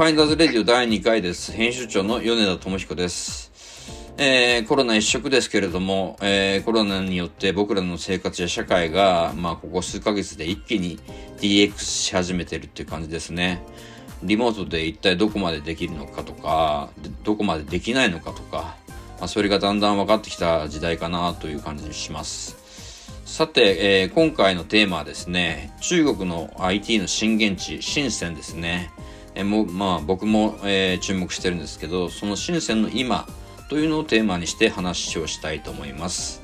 ファインダーズレディオ第2回です。編集長の米田智彦です。えー、コロナ一色ですけれども、えー、コロナによって僕らの生活や社会が、まあ、ここ数ヶ月で一気に DX し始めてるっていう感じですね。リモートで一体どこまでできるのかとか、どこまでできないのかとか、まあ、それがだんだん分かってきた時代かなという感じにします。さて、えー今回のテーマはですね、中国の IT の震源地、深センですね。えーもうまあ、僕も、えー注目してるんですけど、その深センの今というのをテーマにして話をしたいと思います。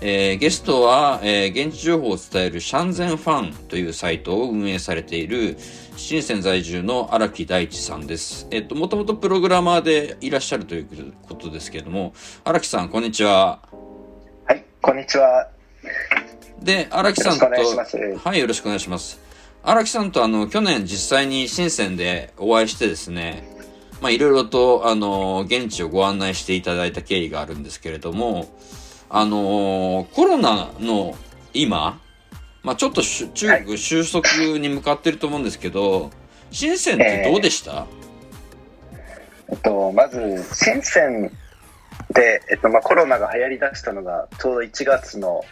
えーゲストは、えー現地情報を伝えるシャンゼンファンというサイトを運営されている深セン在住の荒木大地さんです。えっ、と、もともとプログラマーでいらっしゃるということですけれども、荒木さん、こんにちは。はい、こんにちは。で、荒木さんと、はい、よろしくお願いします。荒木さんとあの、去年実際に深センでお会いしてですね、まあ、いろいろと、あの、現地をご案内していただいた経緯があるんですけれども、あの、コロナの今、まあ、ちょっと中国収束に向かってると思うんですけど、深センってどうでした、えっと、まず、深センで、えっと、まあ、コロナが流行り出したのが、ちょうど1月の、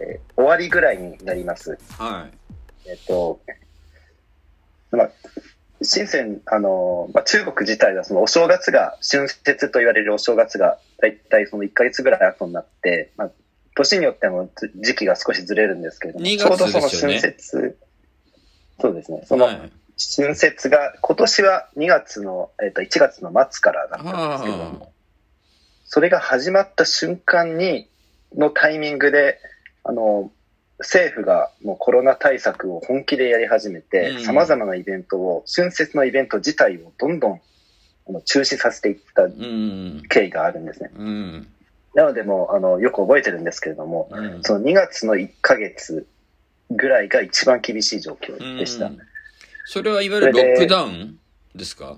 えー終わりぐらいになります。はい。えっと、まあ、深セン、あの、まあ、中国自体はそのお正月が、春節と言われるお正月が、だいたいその1ヶ月ぐらい後になって、まあ、年によってもず時期が少しずれるんですけれども、2ちょうどその春節、そうですね、その、はい。春節が、今年は2月の、えっと1月の末からだったんですけどはも、それが始まった瞬間に、のタイミングで、あの、政府がもうコロナ対策を本気でやり始めうてん、様々なイベントを、春節のイベント自体をどんどん中止させていったうん。経緯があるんですね。うん。なのでもう、あの、よく覚えてるんですけれども、うん。その2月の1ヶ月ぐらいが一番厳しい状況でした。うんそれはいわゆるロックダウンですか？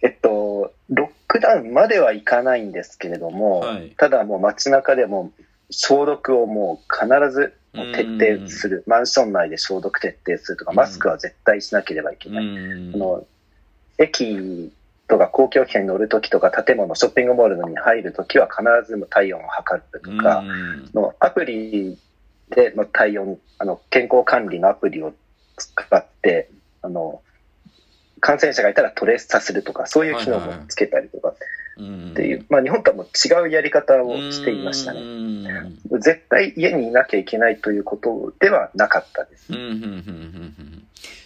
えっと、ロックダウンまではいかないんですけれども、はいただもう街中でも消毒をもう必ず徹底する、マンション内で消毒徹底するとか、うん。マスクは絶対しなければいけうない。の駅とか公共機関に乗るときとか、建物、ショッピングモールに入るときは必ず体温を測るとか、うん。のアプリでの体温、あの健康管理のアプリを使って、あの感染者がいたらトレースさせるとか、そういう機能もつけたりとか。うんっていう、まあ日本とはもう違うやり方をしていましたね。ね。絶対家にいなきゃいけないということではなかったです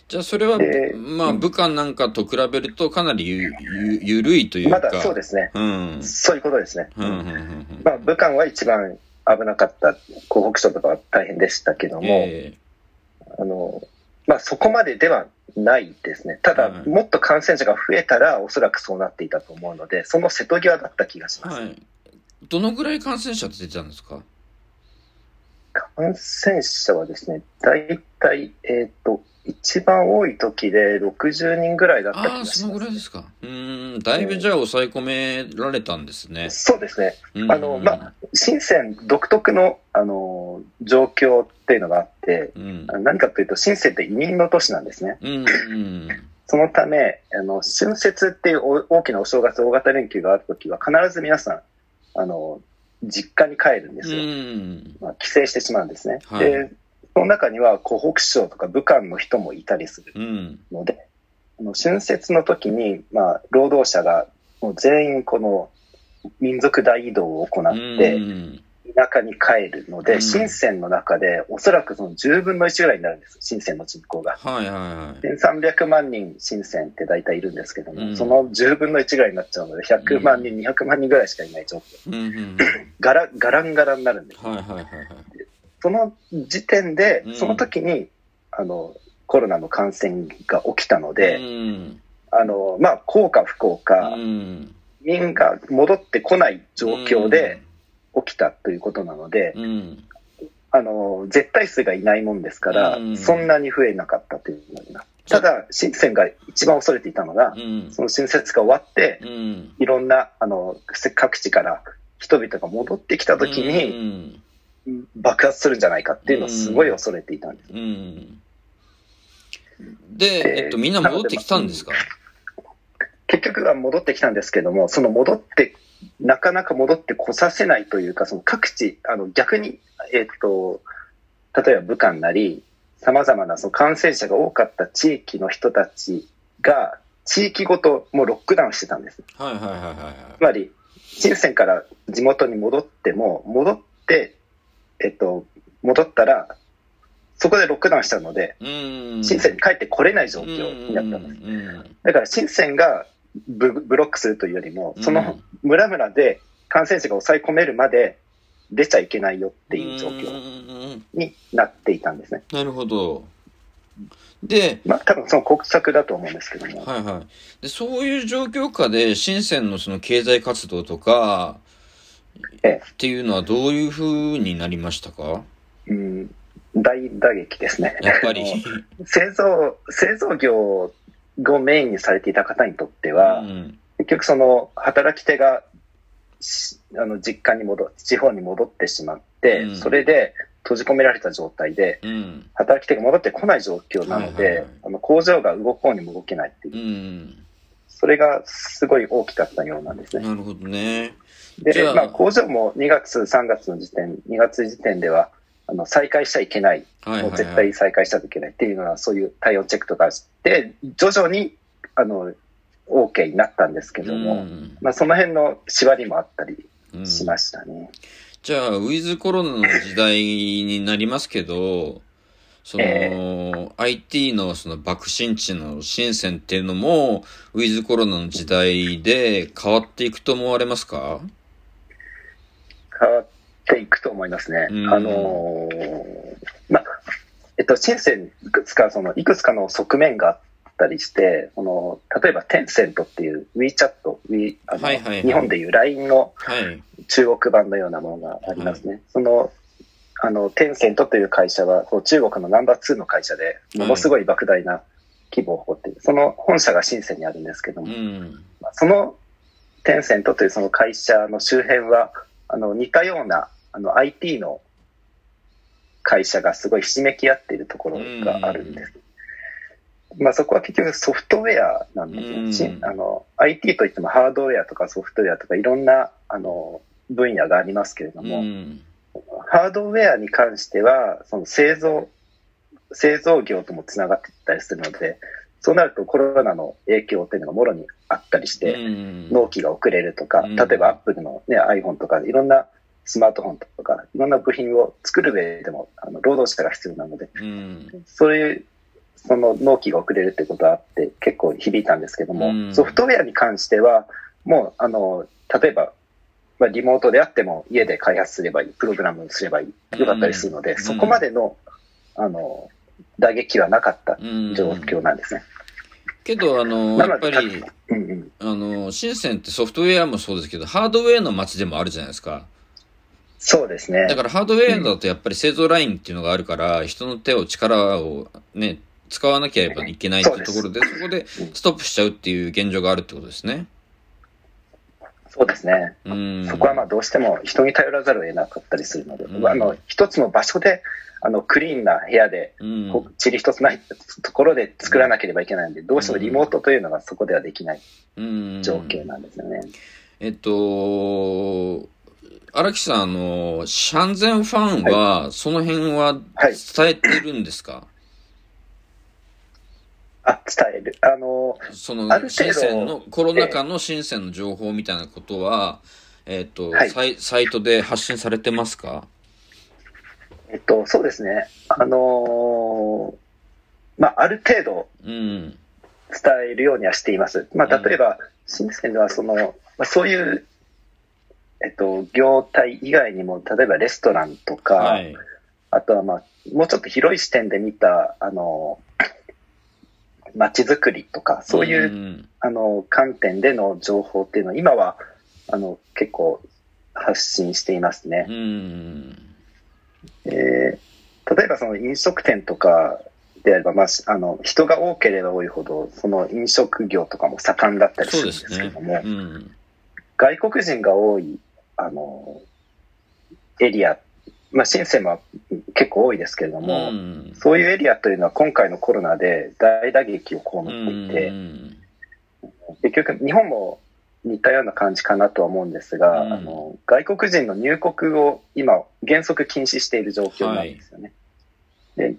じゃあそれは、でまあ武漢なんかと比べるとかなりゆゆゆるいというか。まだそうですね。うん。そういうことですね。まあ武漢は一番危なかった、湖北省とかは大変でしたけども、えあの、まあそこまでではないですね。ただ、はいもっと感染者が増えたら、おそらくそうなっていたと思うので、その瀬戸際だった気がします。えはい。どのぐらい感染者って出てたんですか？感染者はですね、大体、えっ、と、一番多い時で60人ぐらいだった気ああ、がしそのます。ぐらいですか。うん。だいぶじゃあ抑え込められたんですね。そうですね。うんあの、まあ、深セン独特の、あの、状況っていうのがあって、うん。何かというと、深センって移民の都市なんですね。うん。うん。そのため、あの、春節っていうお大きなお正月、大型連休があるときは、必ず皆さん、あの、実家に帰るんですよ。うん。まあ、帰省してしまうんですね。はいで、その中には湖北省とか武漢の人もいたりするうん。ので、あの春節の時に、まあ、労働者がもう全員この民族大移動を行うって、ん。田舎に帰るので、うん深センの中で、おそらくその10分の1ぐらいになるんです、深センの人口が。はいはいはい。1300万人深センって大体いるんですけども、うんその10分の1ぐらいになっちゃうので、100万人、200万人ぐらいしかいない状況。うんうん。ガラガランガランになるんです。はいはいはいはい。その時点でうん、その時に、あの、コロナの感染が起きたのうで、ん。あの、まあ、幸か不幸か、うん。民が戻ってこない状況で起きたということなので、うん。あの、絶対数がいないもんですからうん、そんなに増えなかったというのになる。ただ、新鮮が一番恐れていたのがう、ん。その春節が終わって、うん。いろんな、あの、各地から人々が戻ってきた時に、に、爆発するんじゃないかっていうのをすごい恐れていたんです。うん。で、えっと、みんな戻ってきたんですか？結局は戻ってきたんですけども、その戻って、なかなか戻ってこさせないというか、その各地、あの逆に、えっと、例えば武漢なり、様々なその感染者が多かった地域の人たちが、地域ごともうロックダウンしてたんです。はいはいはいはいはい。つまり、深センから地元に戻っても、戻って、えっと、戻ったら、そこでロックダウンしたので、うん。深センに帰ってこれない状況になったんです。うん。だから深センがブブロックするというよりも、その村々で感染者が抑え込めるまで出ちゃいけないよっていう状況況。になっていたんですね。なるほど。で、まあ多分その国策だと思うんですけども。はいはい。で、そういう状況下で、深センのその経済活動とか、ええっていうのはどういうふうになりましたか？うん、大打撃ですね。やっぱり。製造、製造業をメインにされていた方にとっては、うん。結局その働き手がしあの実家に戻地方に戻ってしまって、うんそれで閉じ込められた状態でうん。働き手が戻ってこない状況なので、はいはいはいあの工場が動こうにも動けないっていうう、ん。それがすごい大きかったようなんですね。なるほどね。でまあ、工場も2月、3月の時点、2月時点では、あの再開しちゃいけない、もう絶はい。対再開しちゃいけないっていうのは、そういう対応チェックとかして、徐々にあの OK になったんですけども、うん。まあ、その辺の縛りもあったりうん。しましたね。じゃあ、ウィズコロナの時代になりますけど、その、え IT のその爆心地の深センっていうのも、ウィズコロナの時代で変わっていくと思われますか？変わっていくと思いますね。うんあのーまあ、えっと、深セン、いくつか、その、いくつかの側面があったりして、この、例えば、テンセントっていう WeChat、We あのはいはいはい日本でいう LINE のはい。中国版のようなものがありますね。その、あの、テンセントという会社は、こう中国のナンバー2の会社で、ものすごい莫大な規模を誇っている。その本社が深センにあるんですけどうも、ん。そのテンセントというその会社の周辺は、あの、似たような、あの、IT の会社がすごいひしめき合っているところがあるんです。まあそこは結局ソフトウェアなんですね。うんしあの、IT といってもハードウェアとかソフトウェアとかいろんな、あの、分野がありますけれどうも、ん。ハードウェアに関しては、その製造、製造業ともつながっていったりするので、そうなるとコロナの影響というのがもろにあったりして、うん納期が遅れるとか、うん例えばアップルの、ね、iPhone とか、いろんなスマートフォンとか、いろんな部品を作る上でも、あの労働者が必要なので、うん。そういう、その納期が遅れるってことはあって、結構響いたんですけども、うんソフトウェアに関しては、もう、あの、例えば、まあ、リモートであっても家で開発すればいい、プログラムすればいい、よかったりするので、んそこまでの、あの、打撃はなかったうん。状況なんですね。けど、あの、やっぱり、うんうん。あの、深センってソフトウェアもそうですけど、ハードウェアの街でもあるじゃないですか。そうですね。だからハードウェアだとやっぱり製造ラインっていうのがあるから、人の手を力をね、使わなければいけないっていうところで、そこでストップしちゃうっていう現状があるってことですね。そうですね。うん。そこはまあどうしても人に頼らざるを得なかったりするので、うんあの一つの場所であのクリーンな部屋で、うん、こう塵一つないところで作らなければいけないので、どうしてもリモートというのがそこではできないうん。状況なんですよね。えっと、荒木さん、あの、シャンゼンファンは、その辺ははい。伝えてるんですか、あ、伝える。あの、そのある、程度深センの、コロナ禍の深センの情報みたいなことは、えっと、はい。サイ、サイトで発信されてますか？えっと、そうですね。あのーまあ、ある程度うん。伝えるようにはしています。まあ、例えば、深センではその、まあ、そういう、えっと、業態以外にも、例えばレストランとか、はい。あとはまあ、もうちょっと広い視点で見た、あの、街づくりとか、そういう、んあの、観点での情報っていうのは、今は、あの、結構発信していますねう。ん。えー例えばその飲食店とかであれば、まあ、しあの、人が多ければ多いほど、その飲食業とかも盛んだったりするんですけども、。うん。外国人が多い、あの、エリア、まあ、深センは結構多いですけれども、うんそういうエリアというのは今回のコロナで大打撃を被うっていて、ん結局、日本も似たような感じかなとは思うんですが、うんあの、外国人の入国を今、原則禁止している状況なんですよね。で、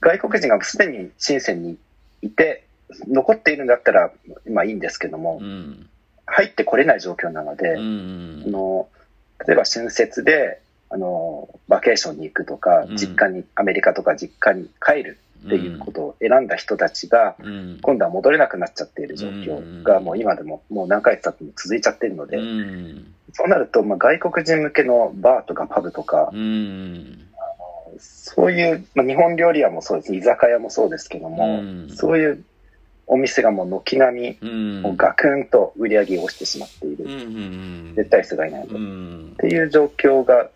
外国人がすでに深センにいて、残っているんだったら、まあいいんですけどもう、ん。入ってこれない状況なので、うんあ。の、例えば春節で、あの、バケーションに行くとかうん、実家に、アメリカとか実家に帰るっていうことを選んだ人たちが、うん。今度は戻れなくなっちゃっている状況がもう今でももう何ヶ月経っても続いちゃってるので、うん。そうなるとまあ外国人向けのバーとかパブとか、うん。そういう、まあ、日本料理屋もそうです、居酒屋もそうですけども、うんそういうお店がもう軒並み、うん。もうガクンと売り上げを落ちてしまっている。絶対数がいないと。っうん。ていう状況が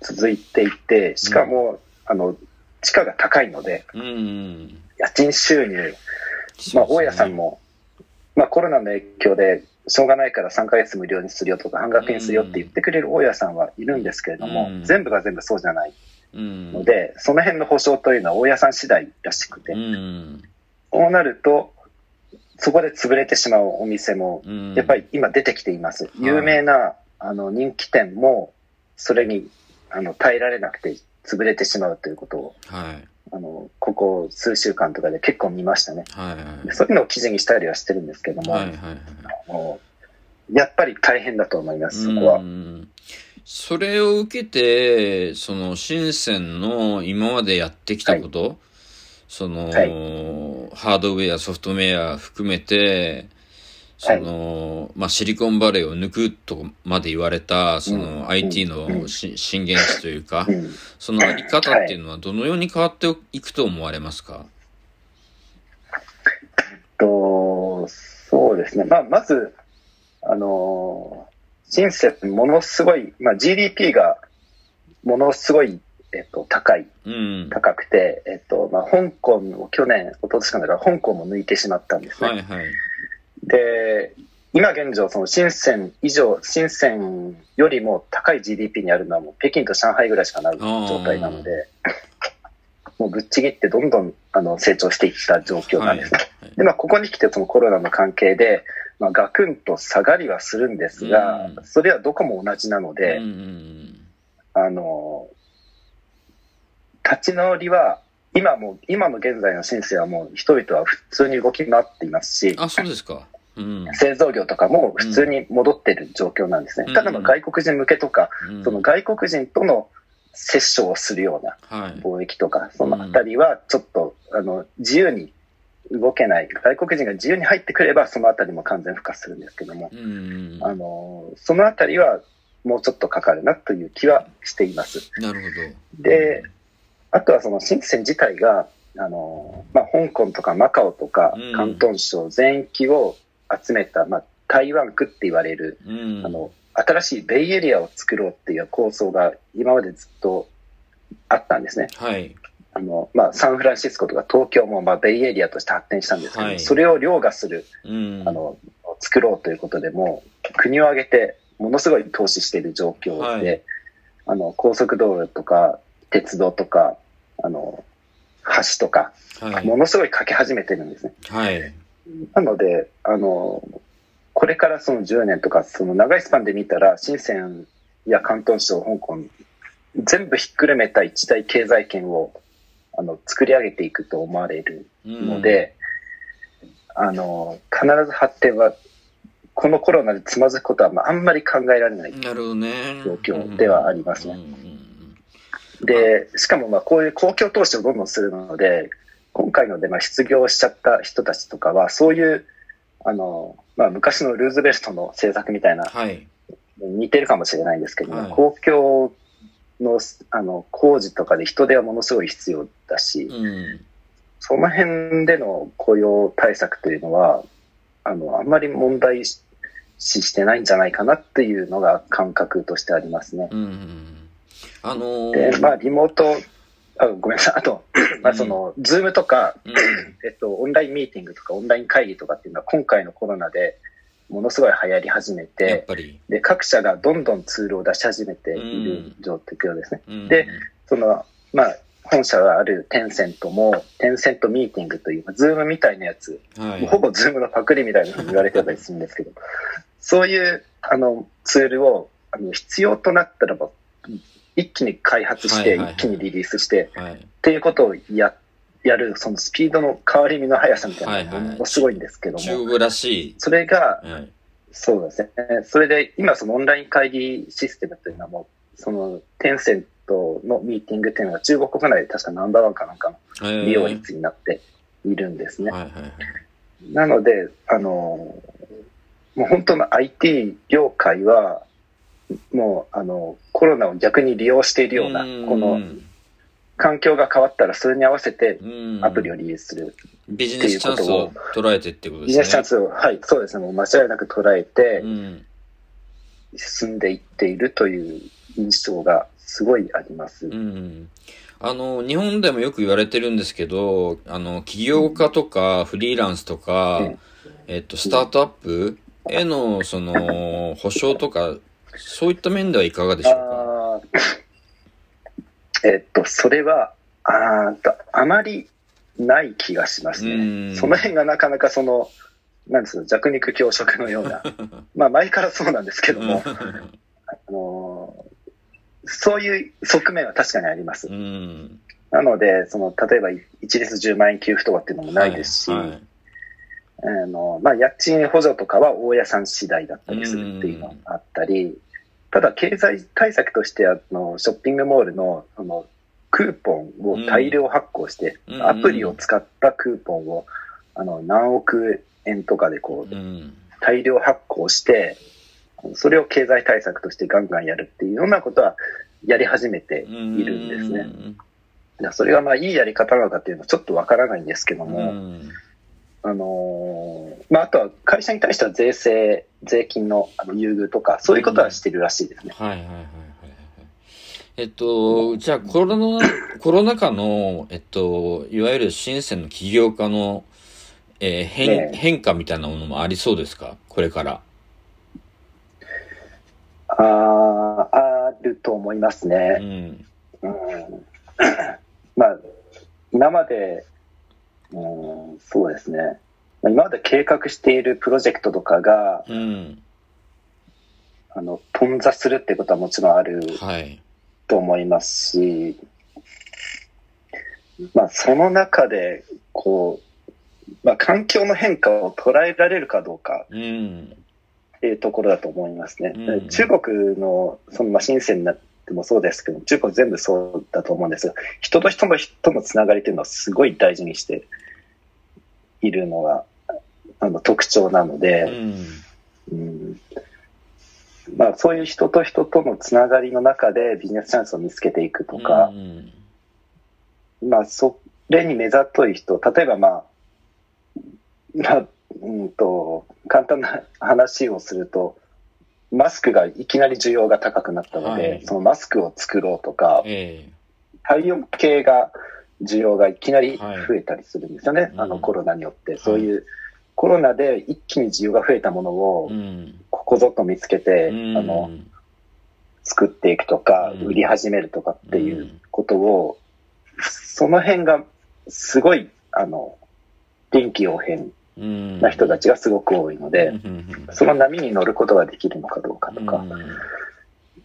続いていて、しかも、あの、地価が高いので、うん。家賃収入、まあ、大家さんも、まあ、コロナの影響で、しょうがないから3ヶ月無料にするよとか、半額にするよって言ってくれる大家さんはいるんですけれども、うん全部が全部そうじゃないうん。ので、その辺の保証というのは大家さん次第らしくて、うん。そうなると、そこで潰れてしまうお店も、うん。やっぱり今出てきています。有名な、あの、人気店も、それに、あの、耐えられなくて、潰れてしまうということを、はい。あの、ここ数週間とかで結構見ましたね。はいはい。でそういうのを記事にしたりはしてるんですけども、はいはいはい。やっぱり大変だと思います、そこはう。んそれを受けて、その、深センの今までやってきたこと、その、はいハードウェア、ソフトウェア含めて、その、まあ、シリコンバレーを抜くとまで言われた、その、うん IT うのんし震源地というかう、ん、そのあり方っていうのはどのように変わっていくと思われますか？と、そうですね。まあ、まず、あの、シンセものすごい、まあ、GDP がものすごい、えっと、高い、うん。高くて、えっと、まあ、香港を去年、一昨年かだから、香港も抜いてしまったんですね。はいはい。で、今現状、その深セン以上、深センよりも高い GDP にあるのはもう北京と上海ぐらいしかない状態なので、もうぶっちぎってどんどんあの成長していった状況なんです。ね。はいで、まあ、ここに来てそのコロナの関係で、まあ、ガクンと下がりはするんですが、うん。それはどこも同じなので、あの、立ち直りは、今も、今の現在の申請はもう人々は普通に動き回っていますしうん、あ、そうですか。うん。製造業とかも普通に戻ってる状況なんですね。うんただまあ外国人向けとか、うんその外国人との接触をするようなはい。貿易とか、そのあたりはちょっと、あの、自由に動けない。外国人が自由に入ってくれば、そのあたりも完全復活するんですけども、うん。あの、そのあたりはもうちょっとかかるなという気はしています。なるほど。で、あとはその深セン自体が、あの、まあ、香港とかマカオとかうん広東省全域を集めた、まあ、台湾区って言われる、うん、あの、新しいベイエリアを作ろうっていう構想が今までずっとあったんですね。はい。あの、まあ、サンフランシスコとか東京も、まあ、ベイエリアとして発展したんですけど、はいそれを凌駕する、うん。あの、作ろうということでもう、国を挙げて、ものすごい投資している状況で、はいあの、高速道路とか、鉄道とか、あの、橋とか、はい。ものすごいかけ始めてるんですね。はい。なので、あの、これからその10年とか、その長いスパンで見たら、深センや広東省、香港、全部ひっくるめた一大経済圏を、あの、作り上げていくと思われるので、あの、必ず発展は、このコロナでつまずくことは、まあ、あんまり考えられない。状況ではありますねうんうんで、しかもまあこういう公共投資をどんどんするので、今回のでまあ失業しちゃった人たちとかは、そういう、あの、まあ昔のルーズベルトの政策みたいな、はい。似てるかもしれないんですけども、はい公共のあの工事とかで人手はものすごい必要だし、うん。その辺での雇用対策というのは、あの、あんまり問題視してないんじゃないかなっていうのが感覚としてありますね。うんうん。あのー、で、まあ、リモート、あごめんなさい、あと、まあ、その、ズームとか、うん、えっと、オンラインミーティングとか、オンライン会議とかっていうのは、今回のコロナでものすごい流行り始め、やっぱり。で、各社がどんどんツールを出し始めている状況ですね。うんで、その、まあ、本社があるテンセントも、テンセントミーティングという、ズームみたいなやつ、はい。ほぼズームのパクリみたいなふうに言われてたりするんですけど、そういうあのツールをあの必要となったらば、一気に開発して、一気にリリースして、はい。っていうことをややる、そのスピードの変わり身の速さみたいなのものすごいんですけども、中国らしそれが。そうですね。それで、今そのオンライン会議システムというのはもう、そのテンセントのミーティングっていうのが中国国内で確かナンバーワンかなんかの利用率になっているんですね。なので、あの、もう本当の IT 業界は、もう、あの、コロナを逆に利用しているような、この環境が変わったらそれに合わせてアプリをリリースする。ビジネスチャンスを捉えてってことですね。ビジネスチャンスを、はい、そうですね。もう間違いなく捉えてう、ん。進んでいっているという印象がすごいあります。うん。あの、日本でもよく言われてるんですけど、あの、起業家とかフリーランスとか、うんえっと、スタートアップへの、その、保証とか、そういった面ではいかがでしょうか？えっと、それは、ああまりない気がしますうん。ね。その辺がなかなかその、なんですか、弱肉強食のような、まあ前からそうなんですけども、あのーそういう側面は確かにあります。う。ん。なので、その、例えば一律10万円給付とかっていうのもないですし、はいはい。あの、まあ、家賃補助とかは大家さん次第だったりするっていうのがあったり、ただ経済対策としてあの、ショッピングモールの、あの、クーポンを大量発行して、うんアプリを使ったクーポンを、あの、何億円とかでこう、うん。大量発行して、それを経済対策としてガンガンやるっていうようなことはやり始めているんですね。いやそれがまあいいやり方なのかっていうのはちょっとわからないんですけどうん。も、うんあのーまあ、あとは会社に対しては税制、税金のあの優遇とか、そういうことはしてるらしいですね。はいはいはいはいはい。えっと、じゃあコロナ、コロナ禍の、えっと、いわゆる深センの起業家の、えー変、ねえ変化みたいなものもありそうですか？これから。あーあると思いますうね。ん。うん、まあ、今まで、うん、そうですね。まあ今まで計画しているプロジェクトとかが、うん。あの、頓挫するってことはもちろんあるはい。と思いますし、まあ、その中で、こう、まあ、環境の変化を捉えられるかどうかうん。っていうところだと思いますね。うん中国の、その、まあ、深セなもそうですけど、中国全部そうだと思うんですが、人と人の人のつながりっていうのはすごい大事にしているのが、あの、特徴なのうで、ん。うんまあ、そういう人と人とのつながりの中でビジネスチャンスを見つけていくとかう、ん。まあ、それに目ざとい人、例えばまあ、まあ、うんと、簡単な話をすると、マスクがいきなり需要が高くなったので、はい。そのマスクを作ろうとか、え体温計が需要がいきなり増えたりするんですよね、うん。あのコロナによって。そういう、コロナで一気に需要が増えたものえをう、ん。ここぞと見つけて、うん。あの、作っていくとか、うん。売り始めるとかっていうことを、その辺がすごい、あの、臨機応変うん。な人たちがすごく多いので、うんその波に乗ることができるのかどうかとか、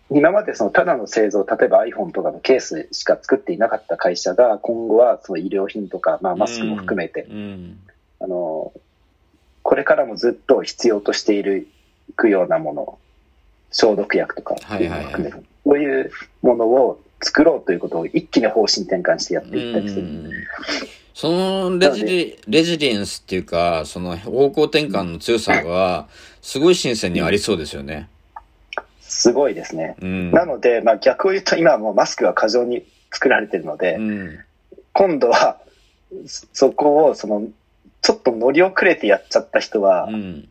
今までそのただの製造、例えば iPhone とかのケースしか作っていなかった会社が、今後はその医療品とか、まあマスクも含めて、うん。あの、これからもずっと必要としている、くようなもの、消毒薬とかっていうのを含める、こういうものを作ろうということを一気に方針転換してやっていったりする。うんそのレジリ、レジリエンスっていうか、その方向転換の強さが、すごい新鮮にありそうですよね。すごいですね。うん。なので、まあ逆を言うと今はもうマスクが過剰に作られているので、うん。今度はそそこをその、ちょっと乗り遅れてやっちゃった人は、うん。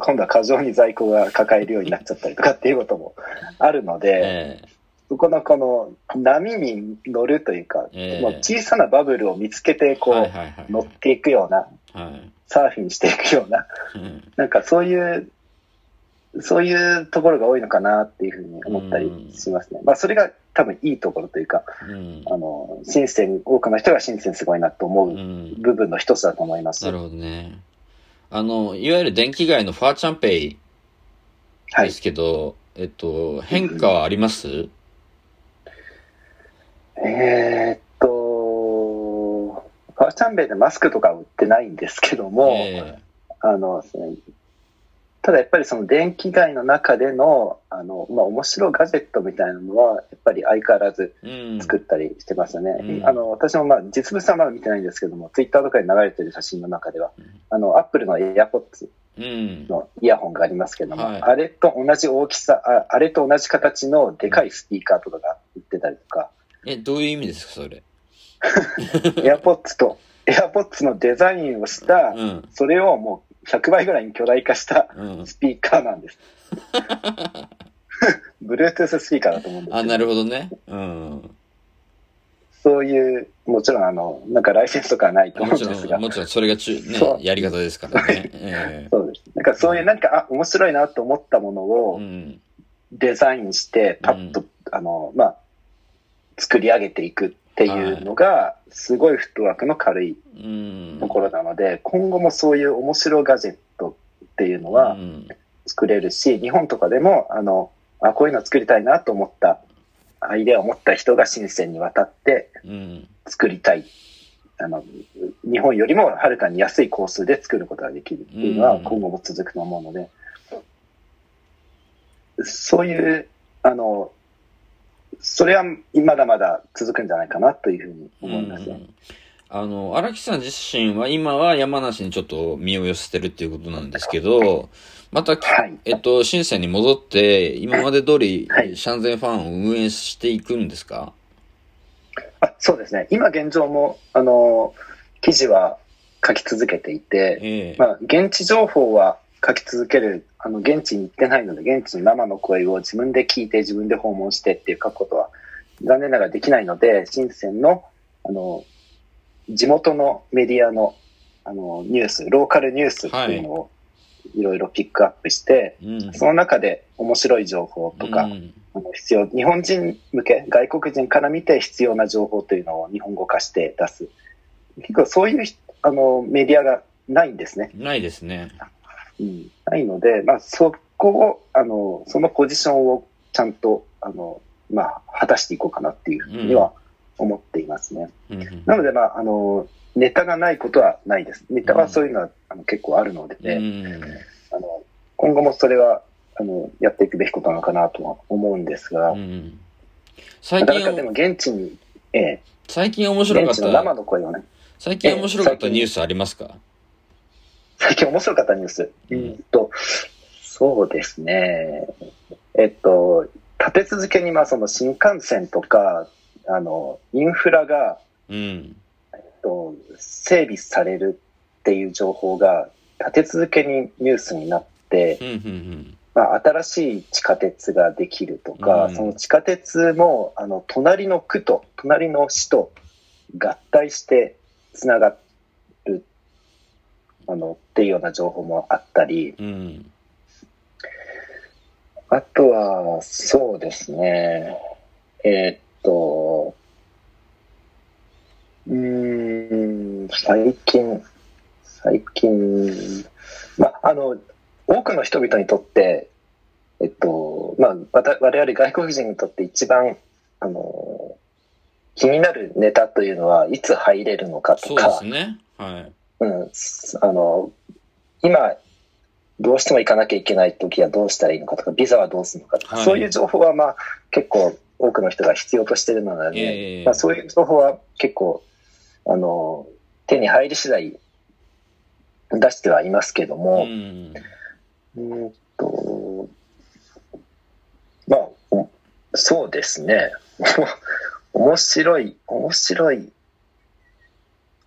今度は過剰に在庫が抱えるようになっちゃったりとかっていうこともあるので、ええそこのこの波に乗るというか、ええもう小さなバブルを見つけてこう、はいはいはい。乗っていくような、はい。サーフィンしていくような、うんなんかそういうそういうところが多いのかなっていうふうに思ったりしますね。まあ、それが多分いいところというか、うん。あの、深セン、多くの人が深センすごいなと思う。うん部分の一つだと思います。なるほどね。あの、いわゆる電気街のファーチャンペイはい。ですけど、えっと、変化はあります、えーっと、ファーチャンベイでマスクとか売ってないんですけども、えあのただやっぱりその電気街の中での、あの、まあ、面白いガジェットみたいなのは、やっぱり相変わらず。作ったりしてますよね。うんあの、私もまあ、実物はまだ見てないんですけども、ツイッターとかに流れてる写真の中では、あの、アップルの AirPods うん。のイヤホンがありますけども、はいあれと同じ大きさあ、あれと同じ形のでかいスピーカーとかが売ってえ、どういう意味ですか、それ？AirPods と、AirPods のデザインをした、うん。それをもう100倍ぐらいに巨大化したうん。スピーカーなんです。Bluetooth スピーカーだと思うんですあ、けどなるほどね。うん。そういう、もちろんあの、なんかライセンスとかはないと思うんですが、もちろんそれがちゅ、そうね、やり方ですからね。えそうです。なんかそういうなんか、あ、面白いなと思ったものえをうん。デザインして、パッと、あの、まあ、作り上げていくっていうのが、すごいフットワークの軽いうん。ところなので、今後もそういう面白いガジェットっていうのはうん作れるし、日本とかでも、あの、あ、こういうの作りたいなと思った、アイデアを持った人が深センに渡ってうん。作りたい。あの、日本よりもはるかに安いコースで作ることができるっていうのはうん今後も続くと思うので、そういう、あの、それはまだまだ続くんじゃないかなというふうに思いますね。うんあの、荒木さん自身は今は山梨にちょっと身を寄せてるっていうことなんですけど、また、はい。えっと、深センに戻って、今まで通り、はいシャンゼンファンを運営していくんですか？あそうですね。今現状も、あの、記事は書き続けていて、ええまあ、現地情報は書き続ける、あの、現地に行ってないので、現地の生の声を自分で聞いて、自分で訪問してっていう書くことは、残念ながらできないので、深センの、あの、地元のメディアの、あの、ニュース、ローカルニュースっていうのを、いろいろピックアップして、うん。その中で面白い情報とか、うんあの必要、日本人向け、外国人から見て必要な情報というのを日本語化して出す。結構そういうひあのメディアがないんですね。ないですね。うん、ないので、まあ、そこを、あの、そのポジションをちゃんと、あの、まあ、果たしていこうかなっていうふうには思っていますね。うん。うんなので、まあ、あの、ネタがないことはないです。ネタはそういうのは、あの結構あるので、うん。あの、今後もそれは、あの、やっていくべきことなのかなとは思うんですが、うん。最近で、も現地に、ええ、最近面白かっ現地の生た、の声をね、最近面白かったニュースありますか？最近面白かったニュース。ううんんと、そうですね。えっと、立て続けに、まあ、その新幹線とか、あの、インフラが、うん。えっと、整備されるっていう情報が、立て続けにニュースになって、うん、うん、まあ、新しい地下鉄ができるとか、うんその地下鉄も、あの、隣の区と、隣の市と合体してつながる、あの、っていうような情報もあったり、うん。あとは、そうですね、えーっと、うん、最近、最近、まあ、あの、多くの人々にとって、えっと、まあ、わた我々外国人にとって一番、あの、気になるネタというのは、いつ入れるのかとかそうで、すね。はい。うん、すあの、今、どうしても行かなきゃいけない時はどうしたらいいのかとか、ビザはどうするのかとか、はいそういう情報はまあ結構多くの人が必要としているので、ええまあ、そういう情報は結構、あの、手に入り次第出してはいますけどうも、ん。うーんと、まあ、おそうですね。面白い、面白い、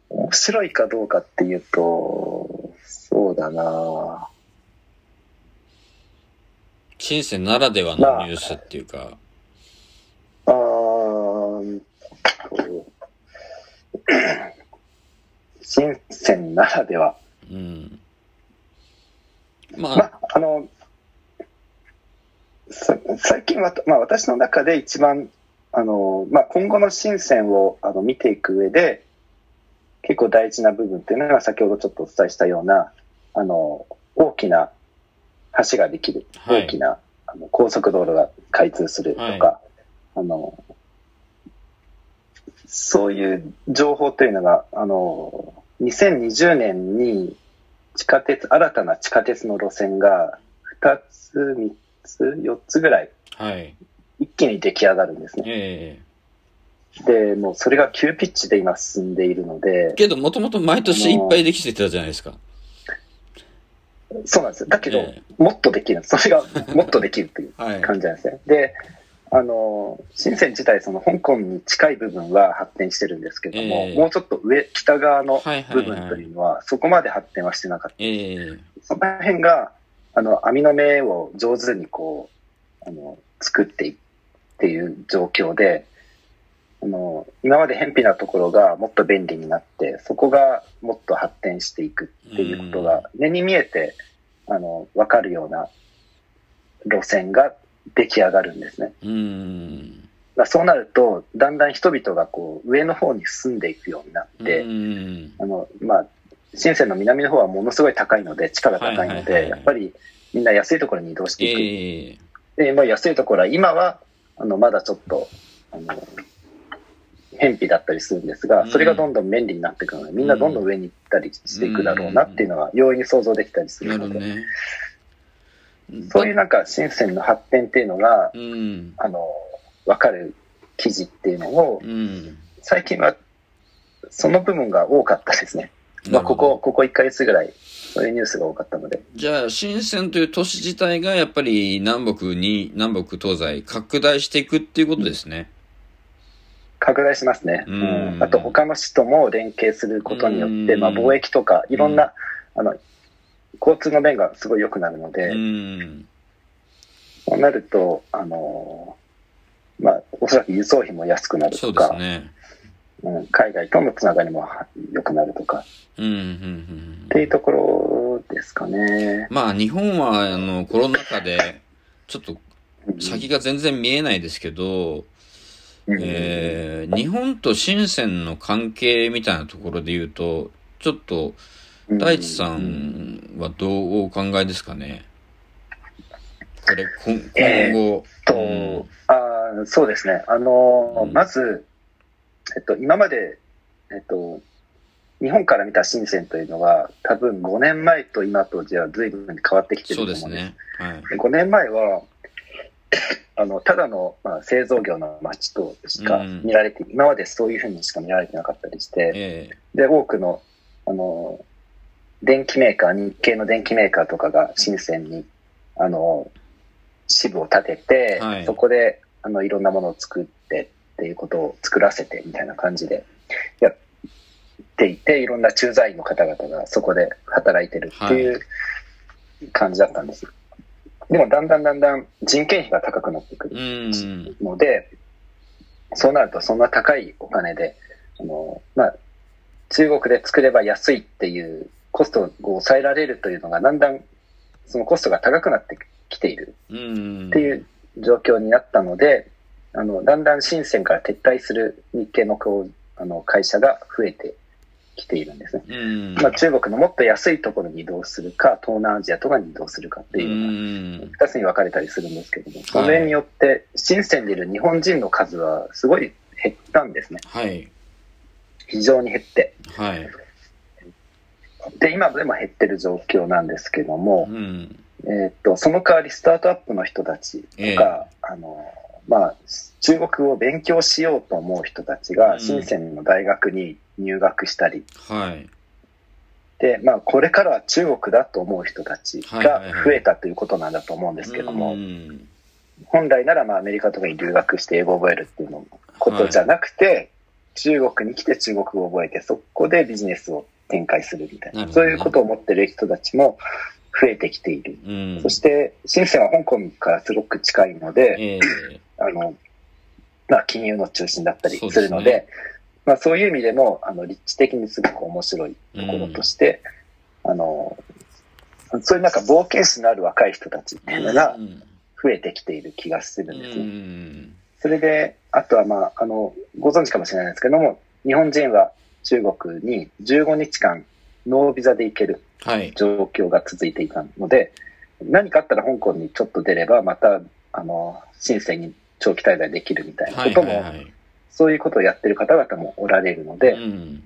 面白いかどうかっていうと、そうだな深センならではのニュースっていうか、あーんと、深センならでは。うん。ままあ、あ、あの、さ最近は、まあ、私の中で一番、あの、まあ、今後の深センをあの見ていく上で、結構大事な部分っていうのが先ほどちょっとお伝えしたような、あの、大きな橋ができる、はい大きなあの高速道路が開通するとか、はあの、そういう情報というのが、あの、2020年に地下鉄、新たな地下鉄の路線が2つ、3つ、4つぐらいはい。一気に出来上がるんですね。えで、もうそれが急ピッチで今進んでいるのでえ、けど、もともと毎年いっぱいできてたじゃないですか。そうなんですよ。だけど、えもっとできる。それがもっとできるという はい。感じなんですね。で、あの、深セン自体、その香港に近い部分は発展してるんですけども、ええもうちょっと上、北側のはいはいはい部分というのは、そこまで発展はしてなかった。ええその辺が、あの、網の目を上手にこう、あの、作っていっていう状況で、あの、今まで偏僻なところがもっと便利になって、そこがもっと発展していくっていうことが、目に見えて、あの、わかるような路線が出来上がるんですね。うーん。まあ、そうなると、だんだん人々がこう、上の方に進んでいくようになって。あの、まあ、深センの南の方はものすごい高いので、地価が高いので、やっぱりみんな安いところに移動していく。ええで、まあ、安いところは今は、あの、まだちょっと、あの、偏僻だったりするんですが、うんそれがどんどん便利になっていくので、みんなどんどん上に行ったりしていくだろうなっていうのは容易に想像できたりするので、ね。そういうなんか深センの発展っていうのが、うん。あの、わかる記事っていうのをう、ん。最近はその部分が多かったですね。まあ、ここ、ここ1ヶ月ぐらい、そういうニュースが多かったので。じゃあ、深センという都市自体がやっぱり南北に、南北東西拡大していくっていうことですね。拡大しますね。うん。うん。あと他の市とも連携することによって、うん。まあ貿易とかいろんな、あの、交通の便がすごい良くなるので、うん。そうなると、あのーまあ、おそらく輸送費も安くなるとか、ね。うん、海外とのつながりもは良くなるとか、うん、うん、うん。っていうところですかね。まあ、日本は、あの、コロナ禍で、ちょっとうん。先が全然見えないですけど、うんえー日本と深センの関係みたいなところで言うと、ちょっと、大地さんはどうお考えですかね？これ、今後。と、うんあーそうですね。あのーうんまず、えっと、今まで、えっと、日本から見た深センというのは、多分5年前と今とじゃあ随分変わってきてるそうと思うんです。ですね。はい。で5年前は、あの、ただの、まあ、製造業の街としかうん。見られて、今までそういうふうにしか見られてなかったりして、えで、多くの、あの、電機メーカー、日系の電機メーカーとかが深センに、あの、支部を立てて、はい。そこで、あの、いろんなものを作ってっていうことを作らせてみたいな感じでやっていて、いろんな駐在員の方々がそこで働いてるっていう感じだったんです。でも、だんだんだんだん人件費が高くなってくるん。ので、そうなるとそんな高いお金で、あの、まあ、中国で作れば安いっていうコストを抑えられるというのがだんだんそのコストが高くなってきているうん。っていう状況になったので、あの、だんだん深センから撤退する日系のこうあの会社が増えてきているんですね。うん。まあ、中国のもっと安いところに移動するか、東南アジアとかに移動するかっていうのがうん。二つに分かれたりするんですけども、それによって、深センでいる日本人の数はすごい減ったんですね。はい。非常に減って。はい。で、今でも減ってる状況なんですけどもう、ん。えーっと、その代わりスタートアップの人たちとか、あの、まあ、中国語を勉強しようと思う人たちうんが、深センの大学に入学したり、はい。で、まあ、これからは中国だと思う人たちがはいはいはい。増えたということなんだと思うんですけども、うん。本来ならまあアメリカとかに留学して英語を覚えるっていうのことじゃなくて、中国に来て中国語を覚えて、そこでビジネスを展開するみたいな、そういうことを思ってる人たちも増えてきている。うん。そして、深センは香港からすごく近いので、ええ。あの、まあ、金融の中心だったりするので、まあ、そういう意味でも、あの、立地的にすごく面白いところとして、あの、そういうなんか冒険心のある若い人たちっていうのが、うん増えてきている気がするうんですね。ん。それで、あとはまあ、あの、ご存知かもしれないですけども、日本人は中国に15日間ノービザで行けるはい。状況が続いていたので、何かあったら香港にちょっと出れば、また、あの、深センに長期滞在できるみたいなはいことも、はいはい。そういうことをやってる方々もおられるので、うん。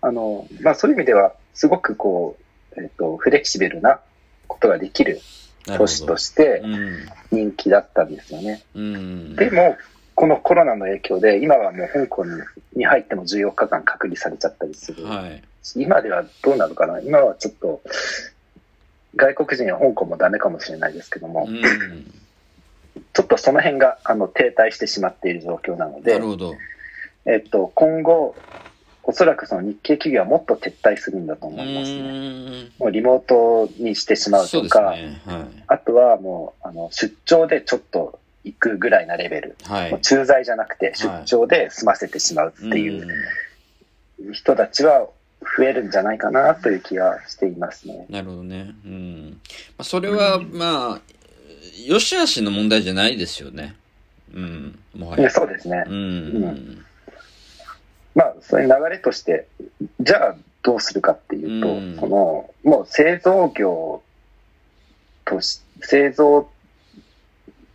あの、まあそういう意味では、すごくこう、えっ、と、フレキシブルなことができる都市と。してうん。人気だったんですよね。うん。でも、このコロナの影響で、今はもう香港に入っても14日間隔離されちゃったりする。はい。今ではどうなのかな？今はちょっと、外国人は香港もダメかもしれないですけども、うん。ちょっとその辺があの停滞してしまっている状況なのでなる、ほど。えっと、今後、おそらくその日系企業はもっと撤退するんだとう思いますね。ん。もうリモートにしてしまうとか、ね。はあとはもうあの出張でちょっと行くぐらいなレベル、い。はい。駐在じゃなくて出張で済ませてしまうっていう人たちは増えるんじゃないかなという気がしていますね。なるほどね。うん。まあ、それは、まあ、よしあしの問題じゃないですよね。うん。もはねや。そうですね。うん。うんまあ、そういう流れとして、じゃあどうするかっていうと、うんこの、もう製造業とし、製造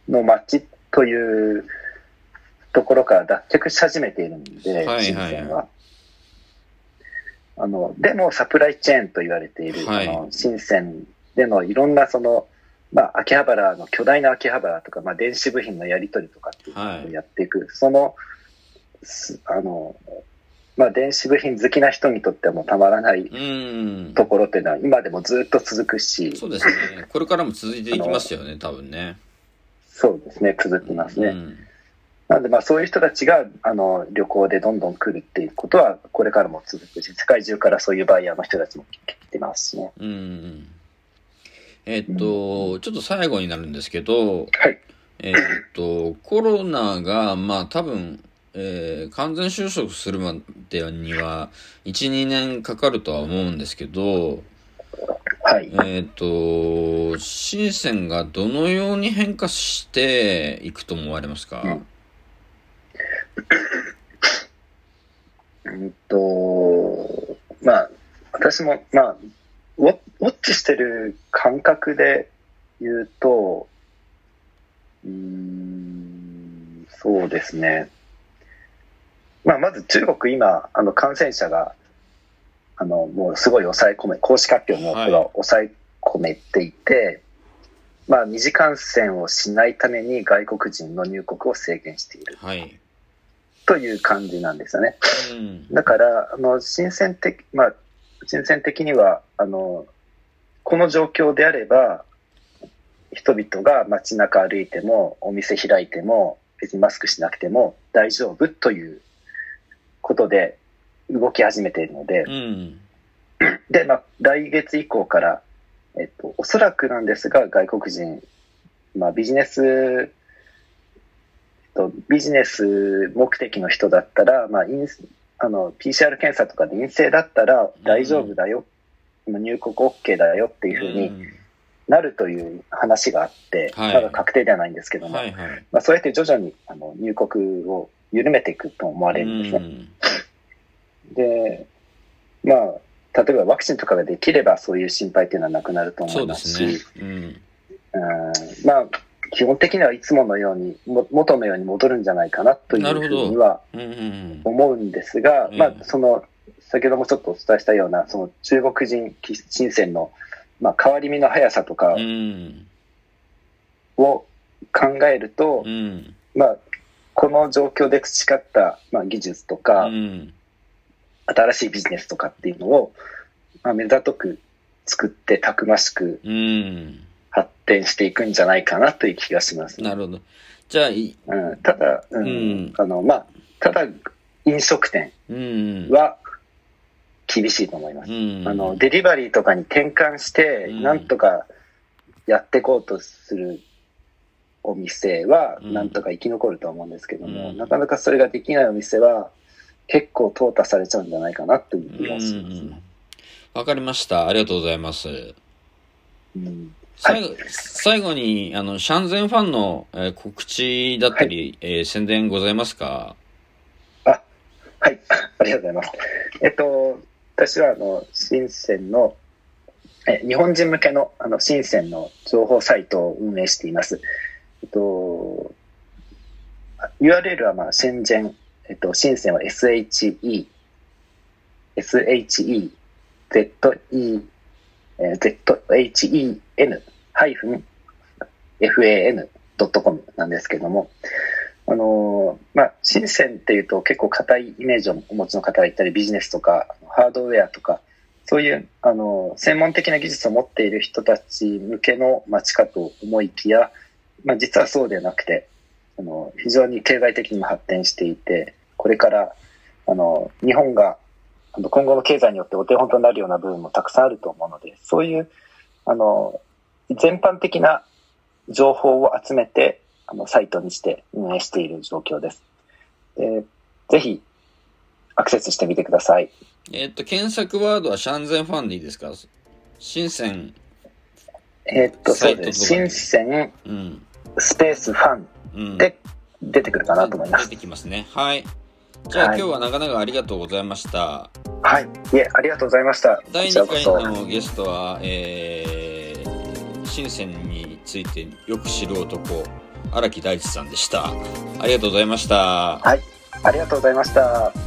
の街というところから脱却し始めているんで、はい深センは。あの、でもサプライチェーンと言われている、はいあの、深センでのいろんなその、まあ、秋葉原の巨大な秋葉原とか、まあ、電子部品のやり取りとかっていうのをやっていく、その、すあの、まあ、電子部品好きな人にとってはもうたまらないうん。ところっていうのは今でもずっと続くし、そうですね。これからも続いていきますよね、多分ね。そうですね、続きますね。うん。なので、まあ、そういう人たちが、あの、旅行でどんどん来るっていうことは、これからも続くし、世界中からそういうバイヤーの人たちも来てますしね。うん。えっと、ちょっと最後になるんですけど、はい。えっと、コロナが、まあ多分、えー完全収束するまでには、1、2年かかるとは思うんですけど、はい。えっ、と、深センがどのように変化していくと思われますか、うん うんと、まあ、私も、まあ、ウォッチしてる感覚で言うと、うーん、そうですね。まあ、まず中国今、あの、感染者が、あの、もうすごい抑え込め、公式発表のはいが抑え込めていて、まあ、二次感染をしないために外国人の入国を制限しているはい。という感じなんですよね。うん。だから、あの、新鮮的、まあ、新鮮的には、あの、この状況であれば、人々が街中歩いても、お店開いても、別にマスクしなくても大丈夫ということで動き始めているのでう、ん。で、まあ、来月以降から、えっと、おそらくなんですが、外国人、まあ、ビジネス、えっと、ビジネス目的の人だったら、まあ、陰あの、PCR 検査とかで陰性だったら大丈夫だよ、入国 OK だよっていうふうになるという話があって、はいまだ確定ではないんですけども、はいはい。まあ、そうやって徐々にあの入国を緩めていくと思われるんですね。うんで、まあ、例えばワクチンとかができればそういう心配っていうのはなくなると思そいうますですし、ね。うん。うんまあ、基本的にはいつものように、も元のように戻るんじゃないかなというふうにはうんうん思うんですが、うんまあ、その、先ほどもちょっとお伝えしたような、その中国人新鮮の、まあ、変わり身の速さとかうん。うん。を考えると、うん。まあ、この状況で培った、まあ、技術とうか、ん。新しいビジネスとかっていうのを、まあ、目ざとく作ってたくましくうん。発展していくんじゃないかなという気がします。なるほど。じゃあ、いうん、ただ、うんうんあの、まあ、ただ、飲食店うん。は厳しいと思います。うん。あの、デリバリーとかに転換して、うんなんとかやっていこうとするお店は、うんなんとか生き残ると思うんですけども、うんなかなかそれができないお店は、結構淘汰されちゃうんじゃないかなという気がしますね。わかりました。ありがとうございます。うん最後、最後に、あの、シャンゼンファンの、えー告知だったり、えー宣伝ございますか？あ、はい。ありがとうございます。えっと、私は、あの、深センの、え、日本人向けの、あの、深センの情報サイトを運営しています。えっと、URL は、まあ、深ゼン、えっと、深センは SHE、SHE、ZE、えー zhen-fan.com なんですけども、あのーまあ、深センっていうと結構硬いイメージをお持ちの方がいたり、ビジネスとか、ハードウェアとか、そういう、あのー専門的な技術を持っている人たち向けの街かと思いきや、まあ、実はそうではなくて、あの、非常に経済的にも発展していて、これから、あの、日本が、あの今後の経済によってお手本となるような部分もたくさんあると思うので、そういう、あの、全般的な情報を集めて、あの、サイトにして運営している状況です。でぜひ、アクセスしてみてください。えーっと、検索ワードはシャンゼンファンでいいですか？深セン、えーっと、そうです。新鮮うん。スペースファンうん。で出てくるかなと思います。出てきますね。はい。じゃあ、はい今日はなかなかありがとうございました。はい。いえ、ありがとうございました。第2こちらこそ。回のゲストは、えー、深センについてよく知る男、荒木大地さんでした。ありがとうございました。はい。ありがとうございました。